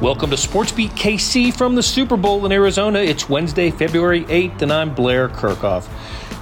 Welcome to SportsBeat KC from the Super Bowl in Arizona. It's Wednesday, February 8th, and I'm Blair Kerkhoff.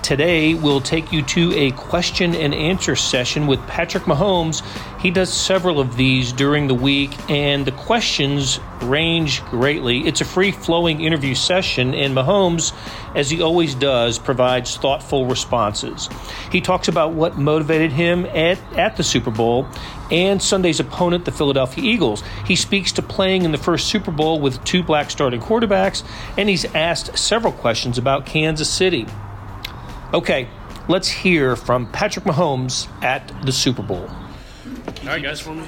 Today, we'll take you to a question and answer session with Patrick Mahomes. He does several of these during the week, and the questions range greatly. It's a free flowing interview session, and Mahomes, as he always does, provides thoughtful responses. He talks about what motivated him at, at the Super Bowl and Sunday's opponent, the Philadelphia Eagles. He speaks to playing in the first Super Bowl with two black starting quarterbacks, and he's asked several questions about Kansas City. Okay, let's hear from Patrick Mahomes at the Super Bowl. All right, guys, for me.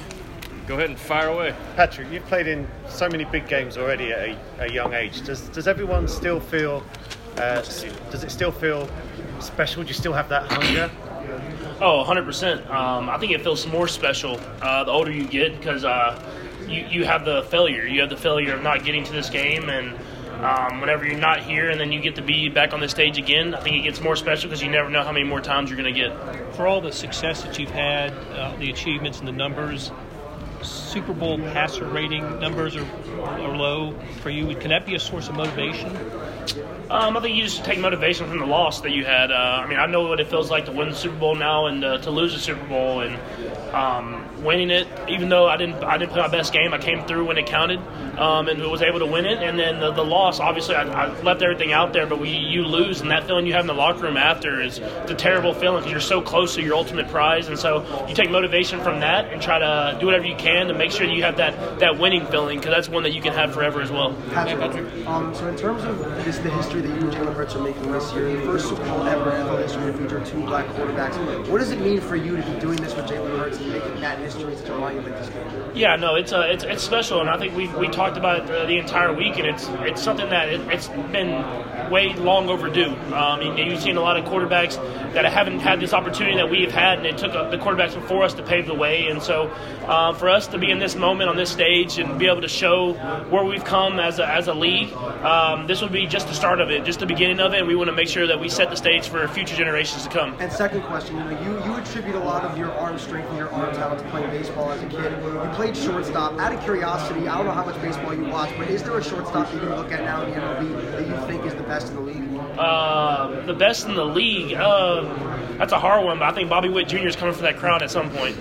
Go ahead and fire away. Patrick, you've played in so many big games already at a, a young age. Does does everyone still feel? Uh, does it still feel special? Do you still have that hunger? Oh, 100%. Um, I think it feels more special uh, the older you get because uh, you, you have the failure. You have the failure of not getting to this game, and um, whenever you're not here and then you get to be back on the stage again, I think it gets more special because you never know how many more times you're going to get. For all the success that you've had, uh, the achievements and the numbers, Super Bowl passer rating numbers are, are low for you. Can that be a source of motivation? Um, I think you just take motivation from the loss that you had. Uh, I mean, I know what it feels like to win the Super Bowl now and uh, to lose the Super Bowl, and um, winning it. Even though I didn't, I didn't play my best game. I came through when it counted, um, and was able to win it. And then the, the loss, obviously, I, I, left everything out there. But we, you lose, and that feeling you have in the locker room after is a terrible feeling because you're so close to your ultimate prize. And so you take motivation from that and try to do whatever you can to make sure you have that that winning feeling because that's one that you can have forever as well. Patrick, um, so in terms of this, the history that you and Jalen Hurts are making this year, the first Super Bowl ever NFL history to feature two black quarterbacks. What does it mean for you to be doing this with Jalen Hurts and making that history such a this game? Yeah, no, it's uh, it's it's special, and I think we we talked about it the, the entire week, and it's it's something that it, has been way long overdue. Um, mean, you've seen a lot of quarterbacks that haven't had this opportunity that we've had, and it took uh, the quarterbacks before us to pave the way, and so uh, for us to be in this moment on this stage and be able to show where we've come as a, as a league, um, this would be just the start of it, just the beginning of it. And we want to make sure that we set the stage for future generations to come. And second question, you know, you, you attribute a lot of your arm strength and your arm talent to playing baseball as a kid. You played shortstop. Out of curiosity, I don't know how much baseball you watch, but is there a shortstop you can look at now in the MLB that you think is the best in the league? Uh, the best in the league. Uh, that's a hard one, but I think Bobby Witt Jr. is coming for that crown at some point.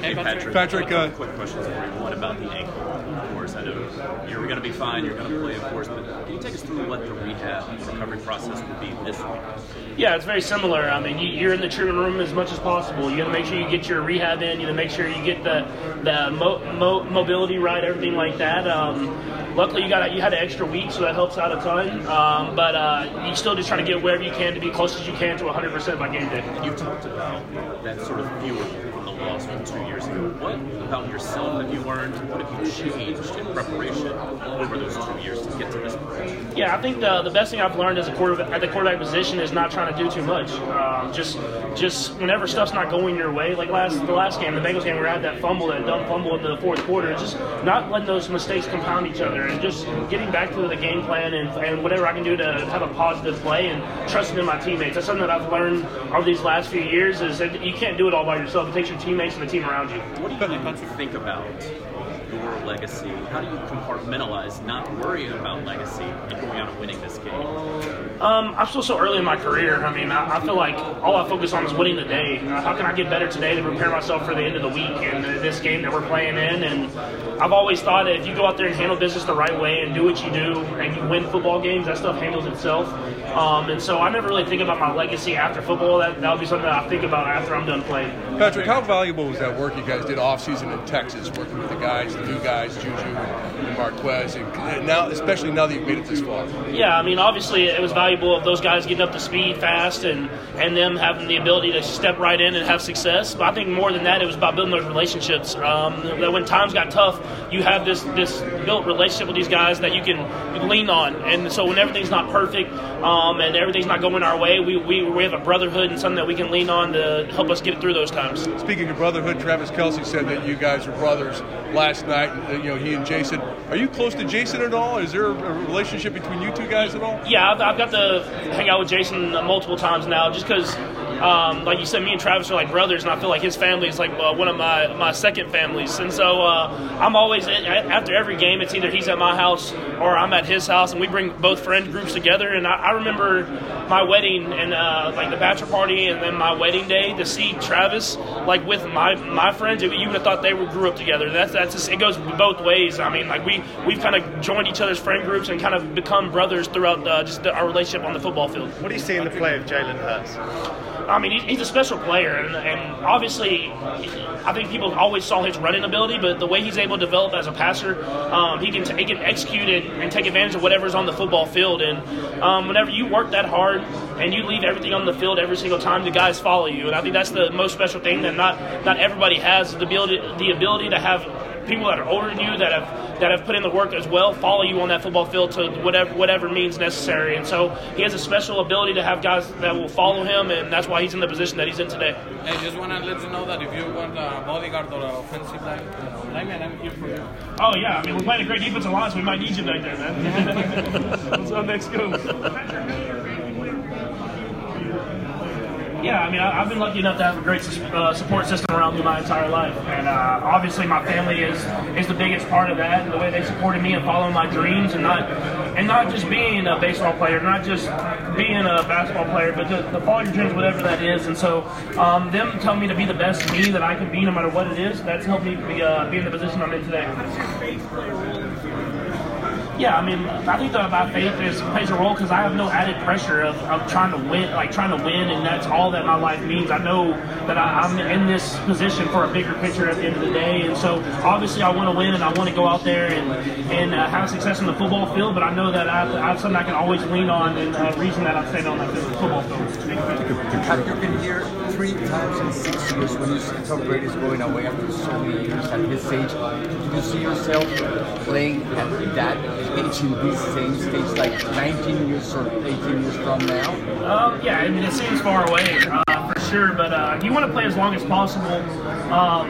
Hey, Patrick. Patrick, uh, quick questions for you. One about the ankle. Of course, I know you're going to be fine. You're going to play, of course. But can you take us through what the rehab recovery process will be this week? Yeah, it's very similar. I mean, you, are in the treatment room as much as possible. You got to make sure you get your rehab in. You got to make sure you get the the mo- mo- mobility right, everything like that. Um, luckily, you got you had an extra week, so that helps out a ton. Um, but uh, you still just trying to get wherever you can to be close as you can to 100% by game day. You've talked about that sort of feeling from two years ago. What about yourself have you learned? What have you changed in preparation over those two years to get to this point? Yeah, I think the, the best thing I've learned as a quarterback at the quarterback position is not trying to do too much. Um, just just whenever stuff's not going your way, like last the last game, the Bengals game, where I had that fumble, that dumb fumble in the fourth quarter, just not letting those mistakes compound each other and just getting back to the game plan and, and whatever I can do to have a positive play and trusting in my teammates. That's something that I've learned over these last few years is that you can't do it all by yourself. It takes your teammates and the team around you. What do you think about your legacy? How do you compartmentalize not worrying about legacy and going out and winning this game? Um, I'm still so early in my career. I mean, I, I, feel like all I focus on is winning the day. Uh, how can I get better today to prepare myself for the end of the week and this game that we're playing in? And I've always thought that if you go out there and handle business the right way and do what you do and you win football games, that stuff handles itself. Um, and so I never really think about my legacy after football. That that'll be something that I think about after I'm done playing. Patrick, how valuable was that work you guys did off season in Texas, working with the guys, the new guys, Juju and Marquez, and now, especially now that you've made it this far? Yeah, I mean, obviously it was valuable of those guys getting up to speed fast and and them having the ability to step right in and have success. But I think more than that, it was about building those relationships. Um, that when times got tough, you have this this built relationship with these guys that you can, lean on. And so when everything's not perfect um, and everything's not going our way, we, we we have a brotherhood and something that we can lean on to help us get through those times. Speaking of brotherhood, Travis Kelce said that you guys are brothers last night. Uh, you know, he and Jason. Are you close to Jason at all? Is there a relationship between you two guys at all? Yeah, I've, I've got to hang out with Jason multiple times now, just because um, like you said, me and Travis are like brothers, and I feel like his family is like uh, one of my my second families. And so uh, I'm always after every game, it's either he's at my house or I'm at his house, and we bring both friend groups together. And I, I remember my wedding and uh, like the bachelor party, and then my wedding day to see Travis like with my my friends. You would have thought they were grew up together. That's that's just, it goes both ways. I mean, like we we've kind of joined each other's friend groups and kind of become brothers throughout uh, just the, our relationship on the football field. What do you see in the play of Jalen Hurts? I mean, he's a special player, and, and, obviously, I think people always saw his running ability, but the way he's able to develop as a passer, um, he can t- he can execute it and take advantage of whatever's on the football field. And um, whenever you work that hard and you leave everything on the field every single time, the guys follow you. And I think that's the most special thing that not not everybody has the ability the ability to have people that are older than you that have that have put in the work as well follow you on that football field to whatever whatever means necessary. And so he has a special ability to have guys that will follow him, and that's why he's in the position that he's in today. I just want to let you know that if you want a bodyguard or an offensive line, uh, lineman, I'm here for you. Oh yeah, I mean we're playing a great defensive line, so we might need you back there, man. What's up next go? Yeah, I mean, I, have been lucky enough to have a great uh, support system around me my entire life, and uh, obviously my family is is the biggest part of that, and the way they supported me and following my dreams, and not and not just being a baseball player, not just being a basketball player, but to, to follow your dreams, whatever that is. And so, um, them telling me to be the best me that I can be, no matter what it is, that's helped me be, uh, be in the position I'm in today. Yeah, I mean, I think that my faith is plays a role because I have no added pressure of, of trying to win, like trying to win, and that's all that my life means. I know that I, am in this position for a bigger picture at the end of the day, and so obviously I want to win and I want to go out there and and uh, have success in the football field. But I know that I have, something I can always lean on, and a uh, reason that I'm staying on that football field. Have you been here three times in six years when you see Tom Brady's going away after so many years at his age? Do you see yourself playing at that? Age in same stage, like 19 years or 18 years from now? Um, yeah, I mean, it seems far away uh, for sure, but uh, you want to play as long as possible. Um,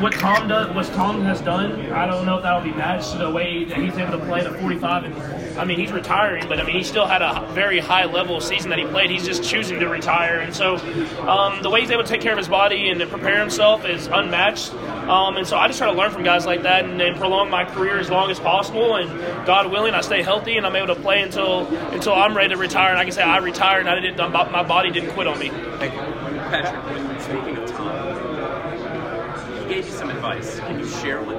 what Tom does, what Tom has done, I don't know if that'll be matched to the way that he's able to play at 45. And I mean, he's retiring, but I mean, he still had a very high level season that he played. He's just choosing to retire, and so um, the way he's able to take care of his body and to prepare himself is unmatched. Um, and so I just try to learn from guys like that and, and, prolong my career as long as possible. And God willing, I stay healthy and I'm able to play until until I'm ready to retire. And I can say I retired and I didn't, my body didn't quit on me. Thank you, Patrick. Speaking of Tom he gave you some advice. Can you share what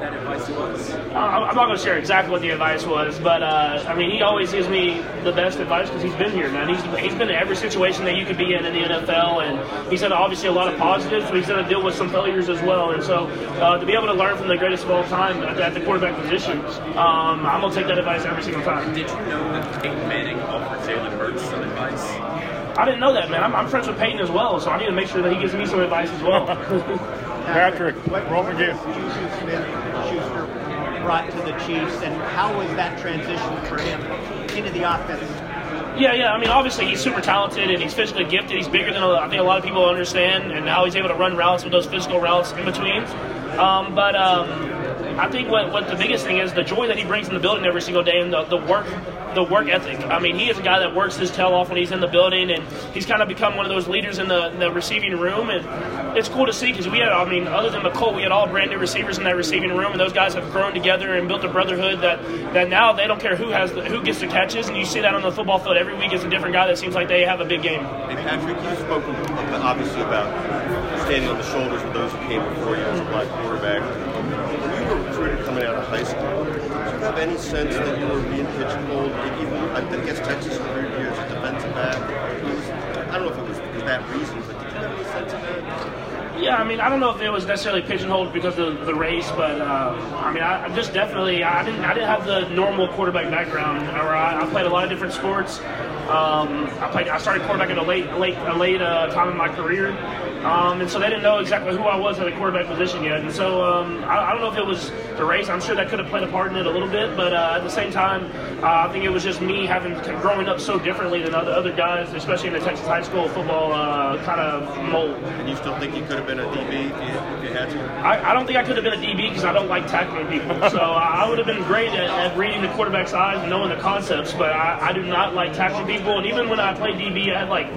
I'm not going to share exactly what the advice was, but uh, I mean, he always gives me the best advice because he's been here, man. He's, he's been in every situation that you could be in in the NFL, and he's had obviously a lot of positives, but he's had to deal with some failures as well. And so uh, to be able to learn from the greatest of all time at, at the quarterback position, um, I'm going to take that advice every single time. Did you know that Peyton Manning offered Jalen Hurts some advice? I didn't know that, man. I'm, I'm, friends with Peyton as well, so I need to make sure that he gives me some advice as well. Patrick, roll again. Schuster brought to the Chiefs, and how was that transition for him into the offense? Yeah, yeah. I mean, obviously he's super talented and he's physically gifted. He's bigger than I think a lot of people understand, and now he's able to run routes with those physical routes in between. Um, but um, I think what, what the biggest thing is the joy that he brings in the building every single day and the, the work the work ethic. I mean, he is a guy that works his tail off when he's in the building, and he's kind of become one of those leaders in the, in the receiving room. And it's cool to see because we had, I mean, other than Mecole, we had all brand new receivers in that receiving room, and those guys have grown together and built a brotherhood that, that now they don't care who has the, who gets the catches, and you see that on the football field every week. Is a different guy that seems like they have a big game. Hey Patrick, you spoke obviously about standing on the shoulders of those who came before you as a black quarterback. You were recruited coming out of high school, have any sense that you were being pigeonholed? Even I guess Texas for years as defensive back. I don't know if it was for that reason, but did you have any sense of that? Yeah, I mean, I don't know if it was necessarily pigeonholed because of the race, but uh, I mean, I just definitely I didn't I didn't have the normal quarterback background. I, I played a lot of different sports. Um, I played I started quarterback at a late late a late uh, time in my career. Um, and so they didn't know exactly who I was at the quarterback position yet. And so um, I, I, don't know if it was the race. I'm sure that could have played a part in it a little bit. But uh, at the same time, uh, I think it was just me having growing up so differently than other, other guys, especially in the Texas high school football uh, kind of mold. And you still think you could have been a DB if you, if you had to? I, I, don't think I could have been a DB because I don't like tackling people. so I would have been great at, at, reading the quarterback's eyes and knowing the concepts. But I, I do not like tackling people. And even when I played DB, I had like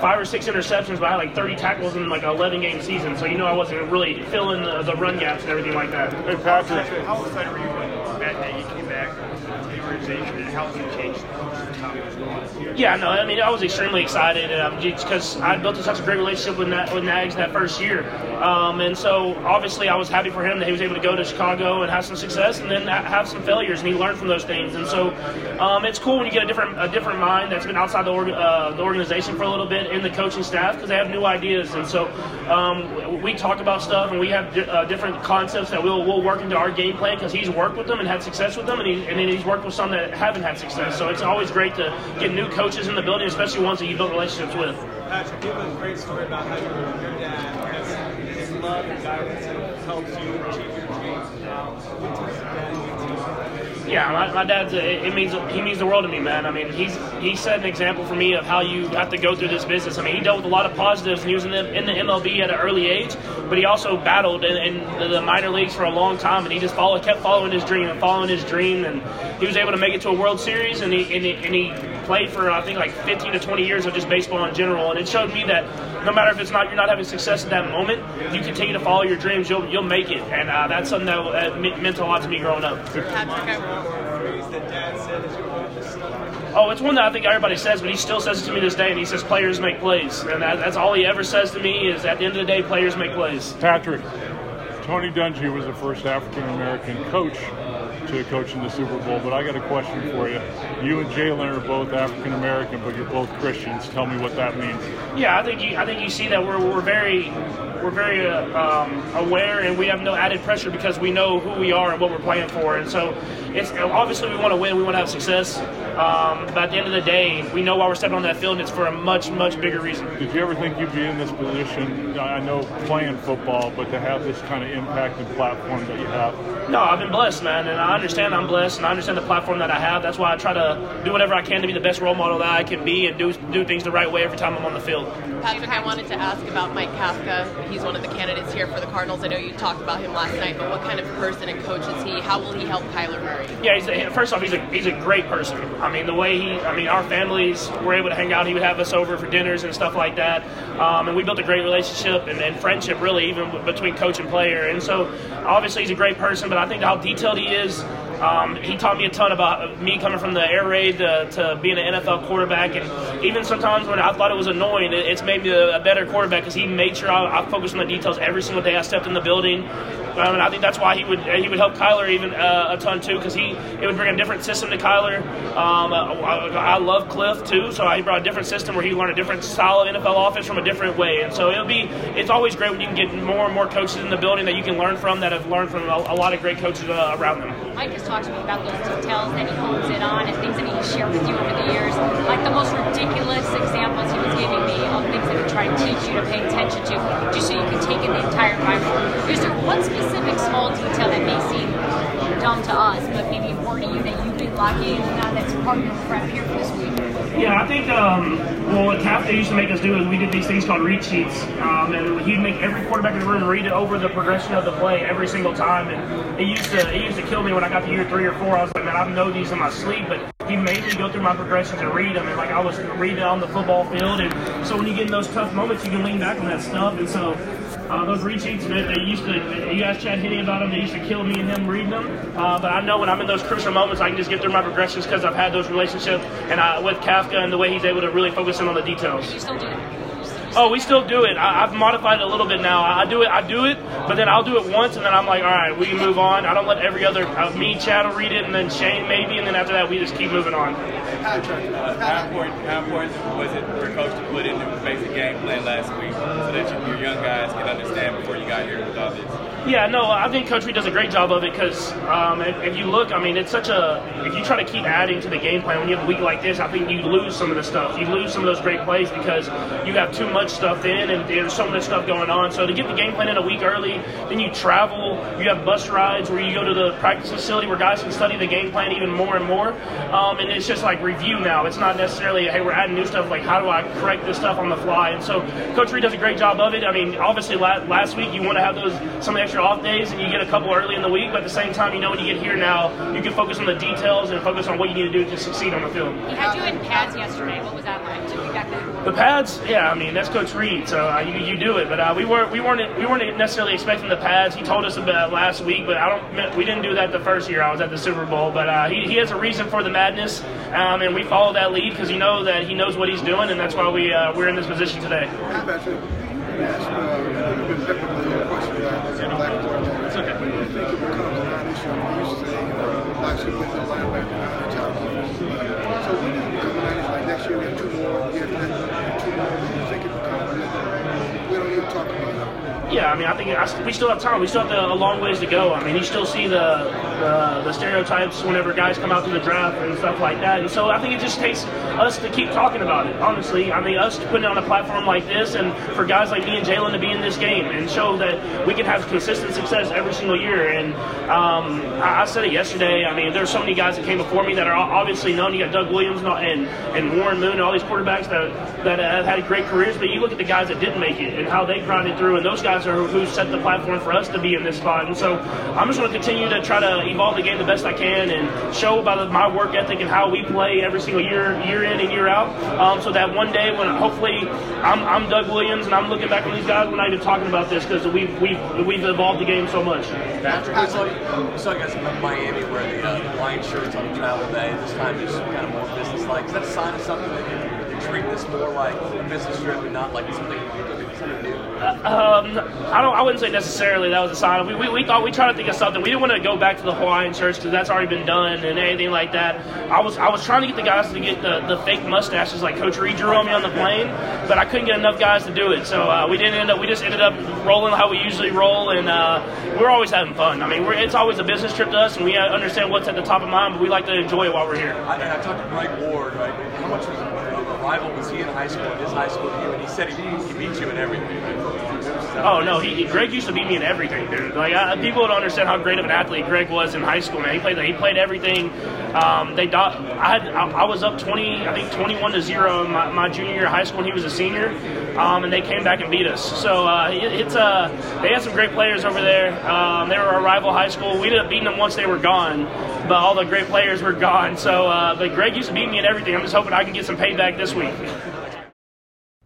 five or six interceptions, but I had like 30 tackles in like an 11 game season. So you know I wasn't really filling the, the run gaps and everything like that. Hey Patrick, how excited were you when that day you came back to the organization, and how has it changed since Tommy was gone? Yeah, no, I mean, I was extremely excited um, because I built such a great relationship with, Na- with Nags that first year. Um, and so, obviously, I was happy for him that he was able to go to Chicago and have some success and then have some failures, and he learned from those things. And so, um, it's cool when you get a different a different mind that's been outside the, org- uh, the organization for a little bit in the coaching staff because they have new ideas. And so, um, we talk about stuff and we have di- uh, different concepts that we'll, we'll work into our game plan because he's worked with them and had success with them, and, he, and then he's worked with some that haven't had success. So, it's always great to get new coaches in the building, especially ones that you built relationships with. Patrick, give a great story about how your, your dad has his love and guidance and helps you achieve your dreams. What does your dad mean to you? Yeah, my, my dad's a, it means he means the world to me, man. I mean, he's he set an example for me of how you have to go through this business. I mean, he dealt with a lot of positives, and he was in the, in the MLB at an early age, but he also battled in, in the minor leagues for a long time, and he just followed, kept following his dream and following his dream, and he was able to make it to a World Series, and he and he, and he played for I think like 15 to 20 years of just baseball in general, and it showed me that no matter if it's not you're not having success at that moment, if you continue to follow your dreams, you'll you'll make it, and uh, that's something that uh, me- meant a lot to me growing up. Phrase that dad said as you were the son. Oh, it's one that I think everybody says, but he still says it to me this day, and he says players make plays, and that, that's all he ever says to me is at the end of the day, players make plays. Patrick, Tony Dungy was the first African American coach to coach in the Super Bowl, but I got a question for you. You and Jalen are both African American, but you're both Christians. Tell me what that means. Yeah, I think you, I think you see that we're, we're very we're very uh, um, aware and we have no added pressure because we know who we are and what we're playing for, and so it's obviously we want to win, we want to have success, um, but at the end of the day, we know why we're stepping on that field, and it's for a much much bigger reason. Did you ever think you'd be in this position? I know playing football, but to have this kind of impact and platform that you have. No, I've been blessed, man, and I understand I'm blessed, and I understand the platform that I have. That's why I try to do whatever I can to be the best role model that I can be, and do do things the right way every time I'm on the field. Patrick, I wanted to ask about Mike Kafka. He's one of the candidates here for the Cardinals. I know you talked about him last night, but what kind of person and coach is he? How will he help Kyler Murray? Yeah, he's a, first off, he's a he's a great person. I mean, the way he, I mean, our families were able to hang out. He would have us over for dinners and stuff like that, um, and we built a great relationship and, and friendship, really, even between coach and player. And so, obviously, he's a great person. But I think how detailed he is. Um, he taught me a ton about me coming from the air raid to, to being an NFL quarterback, and even sometimes when I thought it was annoying, it, it's made me a, a better quarterback because he made sure I, I focused on the details every single day I stepped in the building. Um, and I think that's why he would he would help Kyler even uh, a ton too because he it would bring a different system to Kyler. Um, I, I love Cliff too, so he brought a different system where he learned a different style of NFL offense from a different way. And so it'll be it's always great when you can get more and more coaches in the building that you can learn from that have learned from a, a lot of great coaches uh, around them. Mike has talked to me about those details that he hones in on and things that he shared with you over the years. Like the most ridiculous examples he was giving me of things that he tried to teach you to pay attention to, just so you could take in the entire environment. Is there one specific small detail that may seem dumb to us, but maybe important to you that you've been lacking now that's part of your prep here for this week? Yeah, I think um, well, what Kafka used to make us do is we did these things called read sheets, um, and he'd make every quarterback in the room read it over the progression of the play every single time, and it used to it used to kill me when I got to year three or four. I was like, man, I know these in my sleep, but he made me go through my progressions and read them, and like I was reading on the football field, and so when you get in those tough moments, you can lean back on that stuff, and so. Uh, those read sheets, they, used to. You guys Chad Henne about them. They used to kill me and him reading them. Uh, but I know when I'm in those crucial moments, I can just get through my progressions because I've had those relationships and I, with Kafka and the way he's able to really focus in on the details. Oh, we still do it. I, I've modified it a little bit now. I, do it. I do it, but then I'll do it once, and then I'm like, all right, we can move on. I don't let every other uh, me, Chad will read it, and then Shane maybe, and then after that, we just keep moving on. How important, how important was it for coach to put in the basic game plan last week so that you, your young guys can understand before you got here with all this? Yeah, no, I think Coach Reid does a great job of it because um, if, if you look, I mean, it's such a. If you try to keep adding to the game plan when you have a week like this, I think you lose some of the stuff. You lose some of those great plays because you have too much stuff in, and there's so much stuff going on. So to get the game plan in a week early, then you travel, you have bus rides where you go to the practice facility where guys can study the game plan even more and more. Um, and it's just like review now. It's not necessarily hey we're adding new stuff. Like how do I correct this stuff on the fly? And so Coach Reid does a great job of it. I mean, obviously last week you want to have those some extra off days, and you get a couple early in the week. But at the same time, you know when you get here now, you can focus on the details and focus on what you need to do to succeed on the field. He had you in pads yesterday. What was that like to be back there? The pads, yeah. I mean, that's Coach Reid, so uh, you, you do it. But uh, we weren't we weren't we weren't necessarily expecting the pads. He told us about last week, but I don't. We didn't do that the first year I was at the Super Bowl. But uh, he, he has a reason for the madness, um, and we follow that lead because you know that he knows what he's doing, and that's why we uh, we're in this position today. To. So becomes a non-issue, like next year we have two more, we have two more, do you think it becomes, we don't even talk about it? Yeah, I mean, I think we still have time. We still have a long ways to go. I mean, you still see the, the, the stereotypes whenever guys come out to the draft and stuff like that. And so I think it just takes us to keep talking about it. Honestly, I mean, us to put it on a platform like this, and for guys like me and Jalen to be in this game and show that we can have consistent success every single year. And um, I, I, said it yesterday. I mean, there's so many guys that came before me that are obviously known. You got Doug Williams and and Warren Moon and all these quarterbacks that that have had great careers. But you look at the guys that didn't make it and how they grinded through, and those guys are who set the platform for us to be in this spot. And so I'm just going to continue to try to evolve the game the best I can and show by the, my work ethic and how we play every single year, year in and year out. Um, so that one day when hopefully I'm, I'm, Doug Williams and I'm looking back on these guys, we're not even talking about this because we've, we've, we've evolved the game so much. Patrick, I saw, you, saw you guys in Miami wear the uh, Lion shirts on the travel day. This time just kind of more business-like. Is that a sign of something that you this more like a business trip and not like something, something new? Um, I don't. I wouldn't say necessarily that was a sign. We, we, we thought we tried to think of something. We didn't want to go back to the Hawaiian shirts because that's already been done and anything like that. I was I was trying to get the guys to get the, the fake mustaches like Coach Reid drew on me on the plane, but I couldn't get enough guys to do it. So uh, we didn't end up. We just ended up rolling how we usually roll, and uh, we're always having fun. I mean, it's always a business trip to us, and we understand what's at the top of mind, but we like to enjoy it while we're here. I, I talked to Greg Ward. Right? How much was rival was he in high school? in His high school to you, and he said he, he beat you in everything. Oh no, he, Greg used to beat me in everything, dude. Like I, people don't understand how great of an athlete Greg was in high school, man. He played he played everything. Um, they I had I, I, was up 20, I think 21 to zero in my, my, junior year of high school when he was a senior, um, and they came back and beat us. So uh, it, it's uh, they had some great players over there. Um, they were our rival high school. We ended up beating them once they were gone, but all the great players were gone. So, uh, but Greg used to beat me in everything. I'm just hoping I can get some payback this week.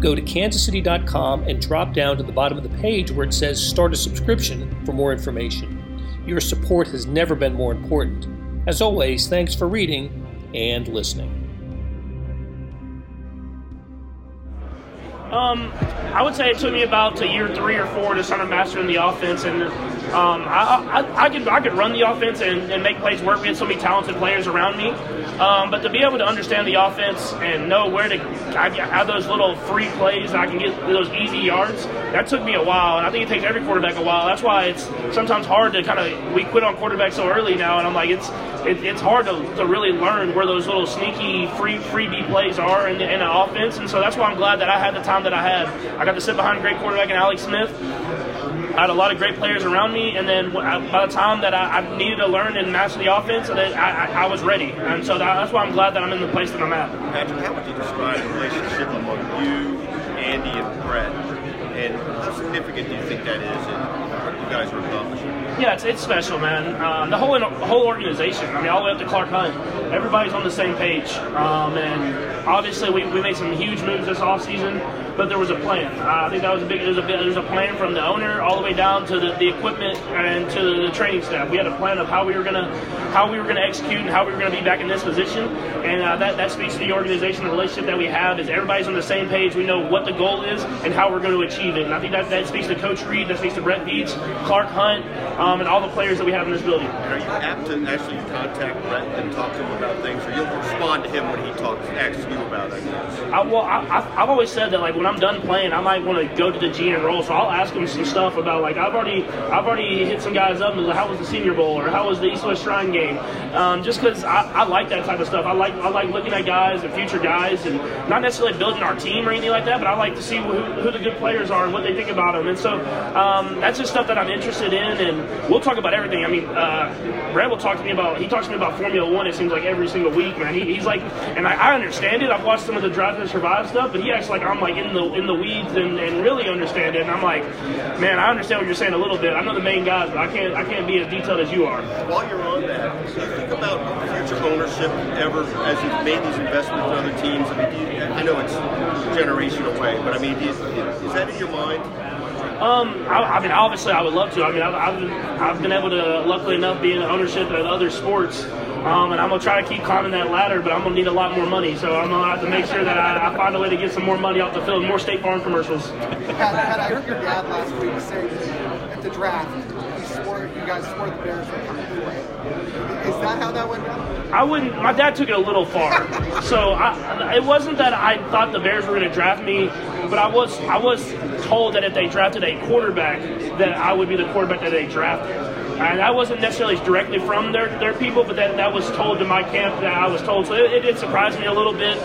go to kansascity.com and drop down to the bottom of the page where it says Start a Subscription for more information. Your support has never been more important. As always, thanks for reading and listening. Um, I would say it took me about a year three or four to start mastering the offense, and um, I, I, I, could I could run the offense and, and, make plays work. We had so many talented players around me, um, but to be able to understand the offense and know where to I have those little free plays, I can get those easy yards. That took me a while, and I think it takes every quarterback a while. That's why it's sometimes hard to kind of we quit on quarterback so early now, and I'm like it's it, it's hard to, to really learn where those little sneaky free freebie plays are in the, in offense, and so that's why I'm glad that I had the time that I had. I got to sit behind a great quarterback in Alex Smith. I had a lot of great players around me, and then by the time that I, I needed to learn and master the offense, I, I, I was ready. And so that, that's why I'm glad that I'm in the place that I'm at. Patrick, how would you describe the relationship among you, Andy, and Brett? And how significant do you think that is in what you guys are accomplishing? Yeah, it's, it's special, man. Uh, the whole whole organization. I mean, all the way up to Clark Hunt. Everybody's on the same page. Um, and obviously, we, we made some huge moves this offseason, but there was a plan. Uh, I think that was a big. There's a a plan from the owner all the way down to the, the equipment and to the, the training staff. We had a plan of how we were gonna how we were gonna execute and how we were gonna be back in this position. And uh, that that speaks to the organization, the relationship that we have. Is everybody's on the same page. We know what the goal is and how we're going to achieve it. And I think that that speaks to Coach Reid. That speaks to Brett Veach, Clark Hunt, um, and all the players that we have in this building. And are you apt to actually contact Brett and talk to him about things, or you'll respond to him when he talks, asks you about it? I, well, I, I, I've always said that like when I'm done playing, I might want to go to the G and roll. So I'll ask him some stuff about like I've already I've already hit some guys up and like, how was the Senior Bowl or how was the East West Shrine game? Um, just because I, I like that type of stuff. I like I like looking at guys and future guys and not necessarily building our team or anything like that, but I like to see who, who the good players are and what they think about them. And so um, that's just stuff that I'm interested in, and we'll talk about everything. I mean, uh, Brett will talk to me about he talks to me about Formula One. It seems like every single week, man. He, he's like, and I, I understand it. I've watched some of the Drive to Survive stuff, but he acts like I'm like in the in the weeds and, and really understand it. And I'm like, man, I understand what you're saying a little bit. I know the main guys, but I can't I can't be as detailed as you are. While you're on that, think about future ownership ever as you've made these investments in other teams? I mean, you, I know it's generation away, but I mean, is that in your mind? Um, I, I mean, obviously, I would love to. I mean, I've, I've, been, I've been able to, luckily enough, be in ownership of other sports. Um, and I'm gonna try to keep climbing that ladder, but I'm gonna need a lot more money. So I'm gonna have to make sure that I, I find a way to get some more money off the field, more State Farm commercials. Pat, Pat, I heard your dad last week say at the draft, he swore you guys swore the Bears were coming way. Is that how that went down? I wouldn't. My dad took it a little far, so I, it wasn't that I thought the Bears were going to draft me, but I was I was told that if they drafted a quarterback, that I would be the quarterback that they drafted. And that wasn't necessarily directly from their, their people, but that, that was told to my camp that I was told. So it, it did surprise me a little bit.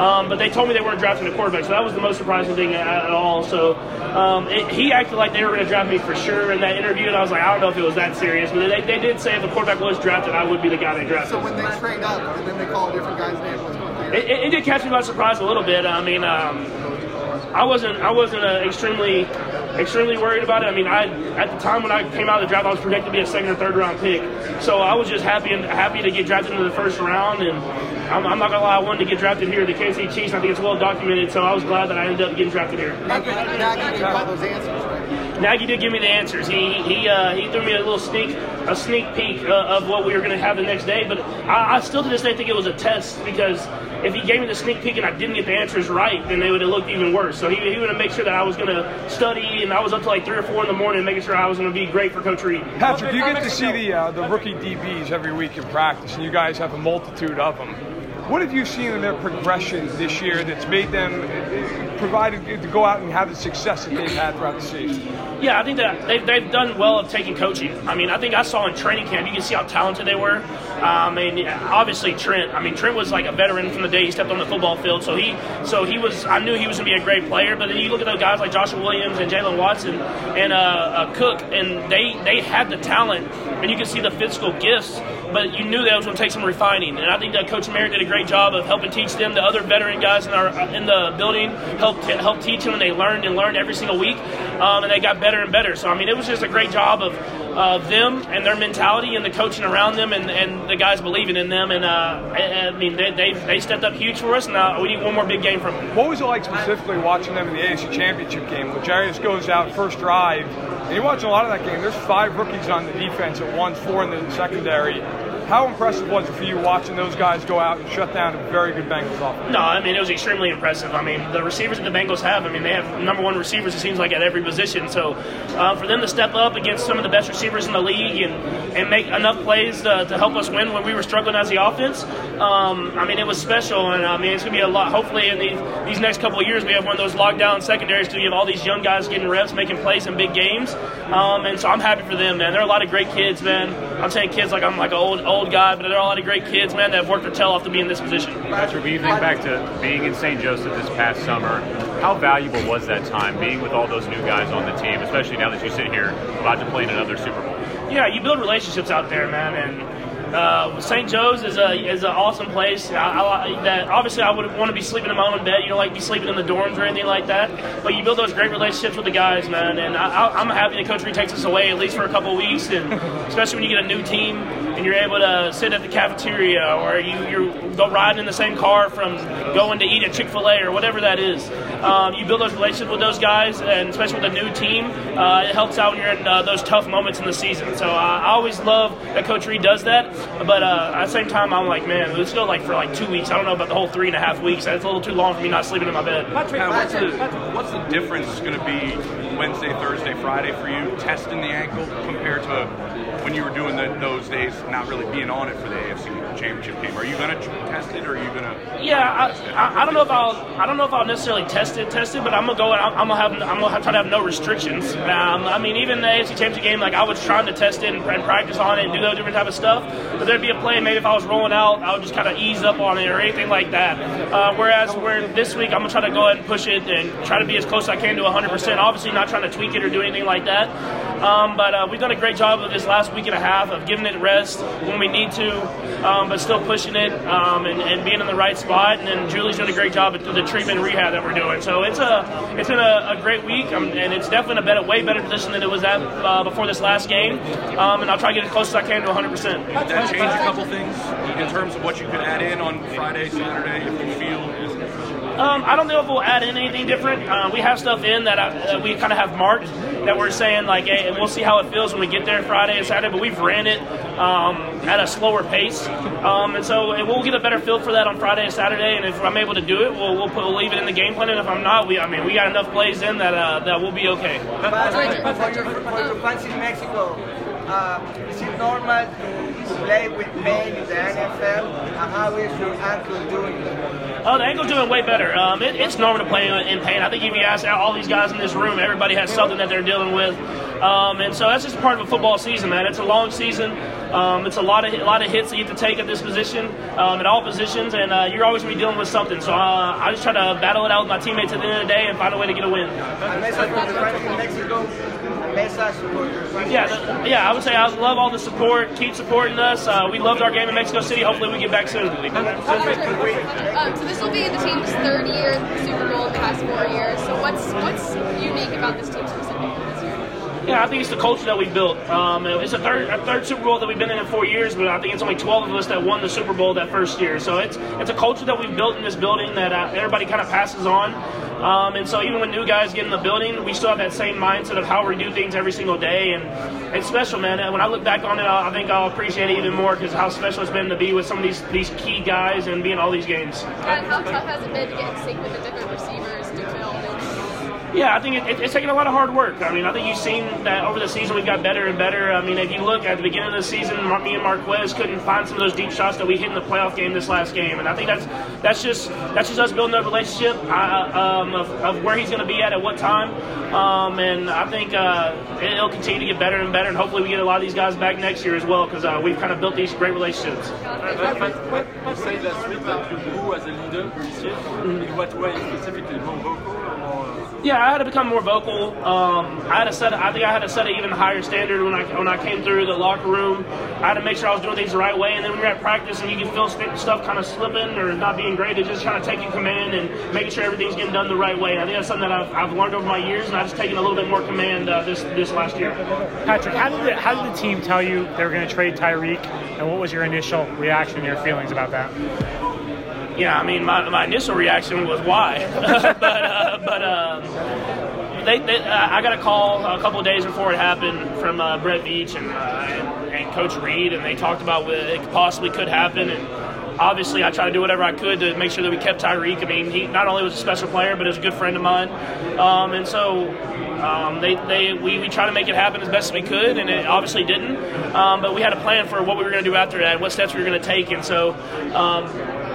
Um, but they told me they weren't drafting a quarterback, so that was the most surprising thing at, at all. So um, it, he acted like they were going to draft me for sure in that interview, and I was like, I don't know if it was that serious, but they, they did say if a quarterback was drafted, I would be the guy they drafted. So when they trade up and then they call a different guy's name, what's going on? It, it, it did catch me by surprise a little bit. I mean, um, I wasn't I wasn't uh, extremely extremely worried about it. I mean, I at the time when I came out of the draft, I was projected to be a second or third round pick. So I was just happy and happy to get drafted into the first round. And I'm, I'm not gonna lie, I wanted to get drafted here, the KC Chiefs. I think it's well documented. So I was glad that I ended up getting drafted here. Nagy, Nagy gave all those answers, right? Nagy did give me the answers. He he uh, he threw me a little sneak a sneak peek uh, of what we were going to have the next day. But I, I still to this day think it was a test because if he gave me the sneak peek and I didn't get the answers right, then they would have looked even worse. So he, he would have made sure that I was going to study, and I was up to like three or four in the morning making sure I was going to be great for Coach Reid. Patrick, you get to see the uh, the rookie DBs every week in practice, and you guys have a multitude of them. What have you seen in their progression this year that's made them uh, provided to go out and have the success that they've had throughout the season? Yeah, I think that they've, they've done well of taking coaching. I mean, I think I saw in training camp, you can see how talented they were. Um, mean, obviously Trent. I mean, Trent was like a veteran from the day he stepped on the football field. So he, so he was. I knew he was going to be a great player. But then you look at those guys like Joshua Williams and Jaylen Watson and uh, uh, Cook, and they they had the talent, and you can see the physical gifts. But you knew that was going to take some refining, and I think that Coach Merritt did a great job of helping teach them. The other veteran guys in our in the building helped helped teach them, and they learned and learned every single week, um, and they got better and better. So I mean, it was just a great job of of them and their mentality and the coaching around them and, and the guys believing in them. And uh, I, I mean, they, they, they stepped up huge for us, and uh, we need one more big game from them. What was it like specifically watching them in the AFC Championship game? When Jarius goes out first drive, and you're watching a lot of that game. There's five rookies on the defense at one, four in the secondary. How impressive was it for you watching those guys go out and shut down a very good Bengals offense? No, I mean it was extremely impressive. I mean the receivers that the Bengals have. I mean they have number one receivers. It seems like at every position. So uh, for them to step up against some of the best receivers in the league and, and make enough plays to, to help us win when we were struggling as the offense, um, I mean it was special. And I mean it's gonna be a lot. Hopefully in these, these next couple of years we have one of those lockdown secondaries to give all these young guys getting reps, making plays in big games. Um, and so I'm happy for them, man. There are a lot of great kids, man. I'm saying kids like I'm like an old old guy, but there are a lot of great kids, man, that have worked their tail off to be in this position. Patrick, when you think back to being in St. Joseph this past summer, how valuable was that time being with all those new guys on the team, especially now that you sit here about to play in another Super Bowl? Yeah, you build relationships out there, man, and Uh, St. Joe's is a is an awesome place. I, I, that obviously I would want to be sleeping in my own bed. You don't like be sleeping in the dorms or anything like that. But you build those great relationships with the guys, man. And I, am happy that Coach Reid takes us away at least for a couple of weeks, and especially when you get a new team and you're able to sit at the cafeteria or you you go riding in the same car from going to eat at Chick Fil A or whatever that is. Um, you build those relationships with those guys, and especially with a new team, uh, it helps out when you're in uh, those tough moments in the season. So I always love that Coach Reid does that. But uh, at the same time, I'm like, man, let's go like for like two weeks. I don't know about the whole three and a half weeks. That's a little too long for me not sleeping in my bed. Patrick, what's, the, what's the difference going to be Wednesday, Thursday, Friday for you testing the ankle compared to when you were doing the, those days, not really being on it for the AFC Championship game? Are you going to test it, or are you going to? Yeah, I, I, I, don't know if I'll I don't know if I'll necessarily test it, test it, but I'm gonna go and I'm, gonna have I'm gonna have, try to have no restrictions. Um, I mean, even the AFC Championship game, like I was trying to test it and, and practice on it and do those different type of stuff. But there'd be a play, maybe if I was rolling out, I would just kind of ease up on it or anything like that. Uh, whereas where this week, I'm gonna try to go ahead and push it and try to be as close as I can to 100%. Obviously, not trying to tweak it or do anything like that. Um, but uh, we've done a great job of this last week and a half of giving it rest when we need to, um, but still pushing it um, and, and, being in the right spot. And then Julie's doing a great job at the treatment rehab that we're doing. So it's a it's been a, a great week, um, and it's definitely in a better, way better position than it was at uh, before this last game. Um, and I'll try to get as close as I can to 100. percent Did that change a couple things in terms of what you could add in on Friday, Saturday, if you feel? Um, I don't know if we'll add in anything different. Uh, we have stuff in that, I, that we kind of have marked that we're saying like, hey, and we'll see how it feels when we get there Friday and Saturday. But we've ran it um, at a slower pace, um, and so we'll get a better feel for that on Friday and Saturday. And if I'm able to do it, we'll we'll, put, we'll leave it in the game plan. And if I'm not, we I mean we got enough plays in that uh, that we'll be okay. Fans in Mexico, uh, is it normal to play with pain in the NFL? And how is your ankle doing? Oh, the ankle's doing way better. Um, it, it's normal to play in pain. I think if you ask all these guys in this room, everybody has something that they're dealing with. Um, and so that's just part of a football season, man. It's a long season. Um, it's a lot of a lot of hits that you have to take at this position, um, at all positions, and uh, you're always going to be dealing with something. So uh, I just try to battle it out with my teammates at the end of the day and find a way to get a win. Yeah, the, yeah. I would say I love all the support. Keep supporting us. Uh, we loved our game in Mexico City. Hopefully, we get back soon. Um, so this will be the team's third year Super Bowl in the past four years. So what's what's unique about this team specifically this year? Yeah, I think it's the culture that we built. Um, it's a third, a third Super Bowl that we've been in in four years, but I think it's only 12 of us that won the Super Bowl that first year. So it's it's a culture that we've built in this building that uh, everybody kind of passes on. Um, and so even when new guys get in the building, we still have that same mindset of how we do things every single day. And it's special, man. And when I look back on it, I think I'll appreciate it even more because how special it's been to be with some of these these key guys and be in all these games. How tough has it been to get with the? Yeah, I think it, it, it's taken a lot of hard work. I mean, I think you've seen that over the season we've got better and better. I mean, if you look at the beginning of the season, me and Marquez couldn't find some of those deep shots that we hit in the playoff game this last game, and I think that's that's just that's just us building a relationship uh, um, of, of, where he's going to be at at what time. Um, and I think uh, it'll continue to get better and better, and hopefully we get a lot of these guys back next year as well because uh, we've kind of built these great relationships. You say last week that you grew as a leader this year. In what way specifically? More vocal? Yeah, I had to become more vocal. Um, I had to set. I think I had to set an even higher standard when I when I came through the locker room. I had to make sure I was doing things the right way. And then when you're at practice and you can feel st- stuff kind of slipping or not being great, it's just trying to take command and making sure everything's getting done the right way. And I think that's something that I've, I've learned over my years, and I've just taken a little bit more command uh, this this last year. Patrick, how did the, how did the team tell you they were going to trade Tyreek, and what was your initial reaction, your feelings about that? Yeah, I mean, my, my initial reaction was why, but uh, but. Um, they, they uh, I got a call a couple of days before it happened from uh, Brett Veach and, uh, and, and Coach Reid, and they talked about what it possibly could happen. And obviously, I tried to do whatever I could to make sure that we kept Tyreek. I mean, he not only was a special player, but he was a good friend of mine. Um, and so um, they, they, we, we tried to make it happen as best as we could, and it obviously didn't. Um, but we had a plan for what we were going to do after that, what steps we were going to take, and so um,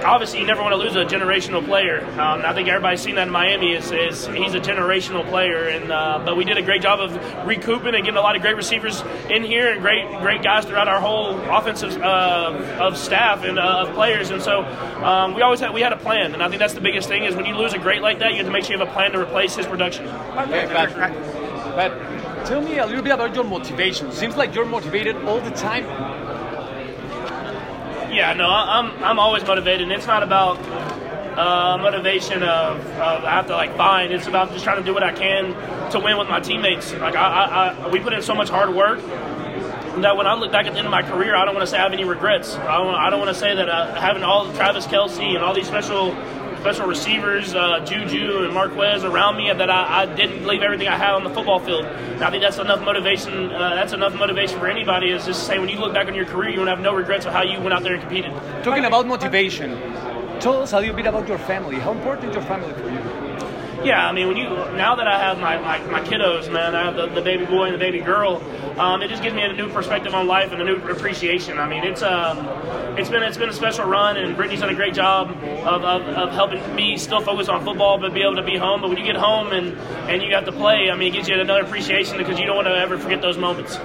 obviously you never want to lose a generational player. Um, I think everybody's seen that in Miami. Is, is he's a generational player, and uh, but we did a great job of recouping and getting a lot of great receivers in here and great great guys throughout our whole offensive uh, of staff and uh, of players. And so um, we always had we had a plan, and I think that's the biggest thing is when you lose a great like that, you have to make sure you have a plan to replace his production. Patrick. But tell me a little bit about your motivation. Seems like you're motivated all the time. Yeah, no, I'm I'm always motivated, and it's not about uh, motivation of, of I have to like find. It's about just trying to do what I can to win with my teammates. Like I, I, I we put in so much hard work that when I look back at the end of my career, I don't want to say I have any regrets. I don't, I don't want to say that uh, having all Travis Kelce and all these special special receivers, uh, Juju and Marquez around me, that I, I, didn't leave everything I had on the football field. And I think that's enough motivation. Uh, that's enough motivation for anybody. Is just to say when you look back on your career, you want to have no regrets of how you went out there and competed. Talking about motivation, tell us a little bit about your family. How important is your family for you? Yeah, I mean, when you now that I have my, my, my kiddos, man, I have the, the baby boy and the baby girl. Um, it just gives me a new perspective on life and a new appreciation. I mean, it's um, it's been it's been a special run, and Brittany's done a great job of, of, of helping me still focus on football, but be able to be home. But when you get home and and you have to play, I mean, it gives you another appreciation because you don't want to ever forget those moments.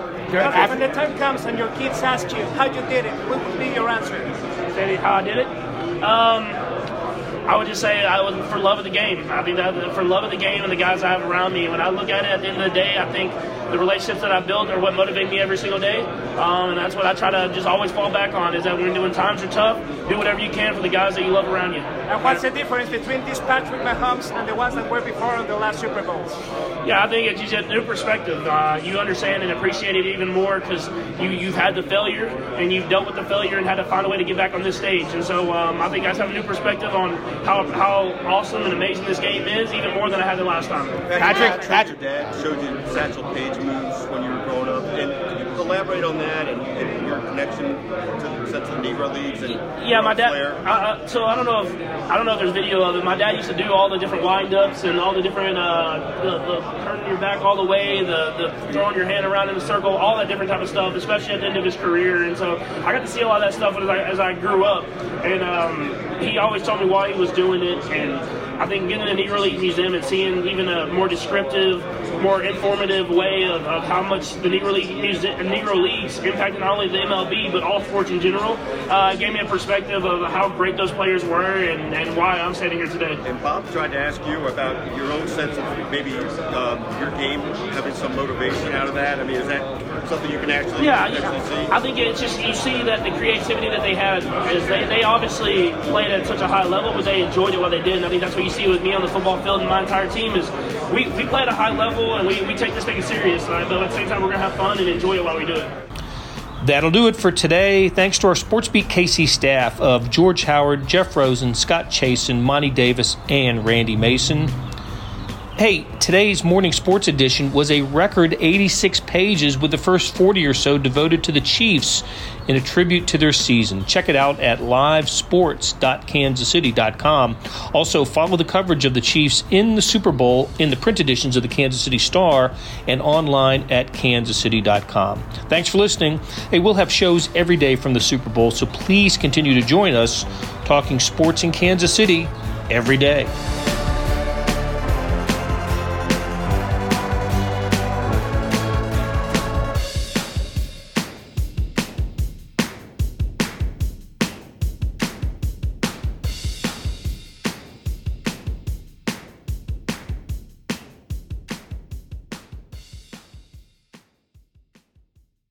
When the time comes and your kids ask you how you did it, what would be your answer? Say how I did it. Um, I would just say I was for love of the game. I think that for love of the game and the guys I have around me. When I look at it at the end of the day, I think the relationships that I built are what motivate me every single day, um, and that's what I try to just always fall back on. Is that when when times are tough, do whatever you can for the guys that you love around you. And what's the difference between this Patrick Mahomes and the ones that were before in the last Super Bowls? Yeah, I think it's just a new perspective. Uh, you understand and appreciate it even more because you you've had the failure and you've dealt with the failure and had to find a way to get back on this stage. And so um, I think guys have a new perspective on how how awesome and amazing this game is, even more than I had the last time. Patrick, Patrick, your dad showed you Satchel Paige moves when you were growing up, and can you elaborate on that and, and your connection to the the Negro leagues and yeah, my dad. Uh, so I don't know if I don't know if there's video of it. My dad used to do all the different wind-ups and all the different uh, the, the turning your back all the way, the, the throwing your hand around in a circle, all that different type of stuff, especially at the end of his career. And so I got to see a lot of that stuff as I, as I grew up. And um, he always told me why he was doing it. And I think getting in the Negro League Museum and seeing even a more descriptive, more informative way of, of how much the Negro League Negro Leagues impacted not only the MLB but all sports in general uh, gave me a perspective of how great those players were and, and why I'm standing here today. And Bob tried to ask you about your own sense of maybe um, your game having some motivation out of that. I mean, is that something you can actually, Yeah, actually see? I think it's just you see that the creativity that they had is they, they obviously played at such a high level, but they enjoyed it while they did. And I think that's what you see with me on the football field and my entire team is we, we play at a high level and we, we take this thing serious. But at the same time, we're gonna have fun and enjoy it while we do it. That'll do it for today. Thanks to our SportsBeat KC staff of George Howard, Jeff Rosen, Scott Chasen, Monty Davis, and Randy Mason. Hey, today's morning sports edition was a record 86 pages with the first 40 or so devoted to the Chiefs in a tribute to their season. Check it out at livesports.kansascity.com. Also, follow the coverage of the Chiefs in the Super Bowl in the print editions of the Kansas City Star and online at kansascity.com. Thanks for listening. Hey, we'll have shows every day from the Super Bowl, so please continue to join us talking sports in Kansas City every day.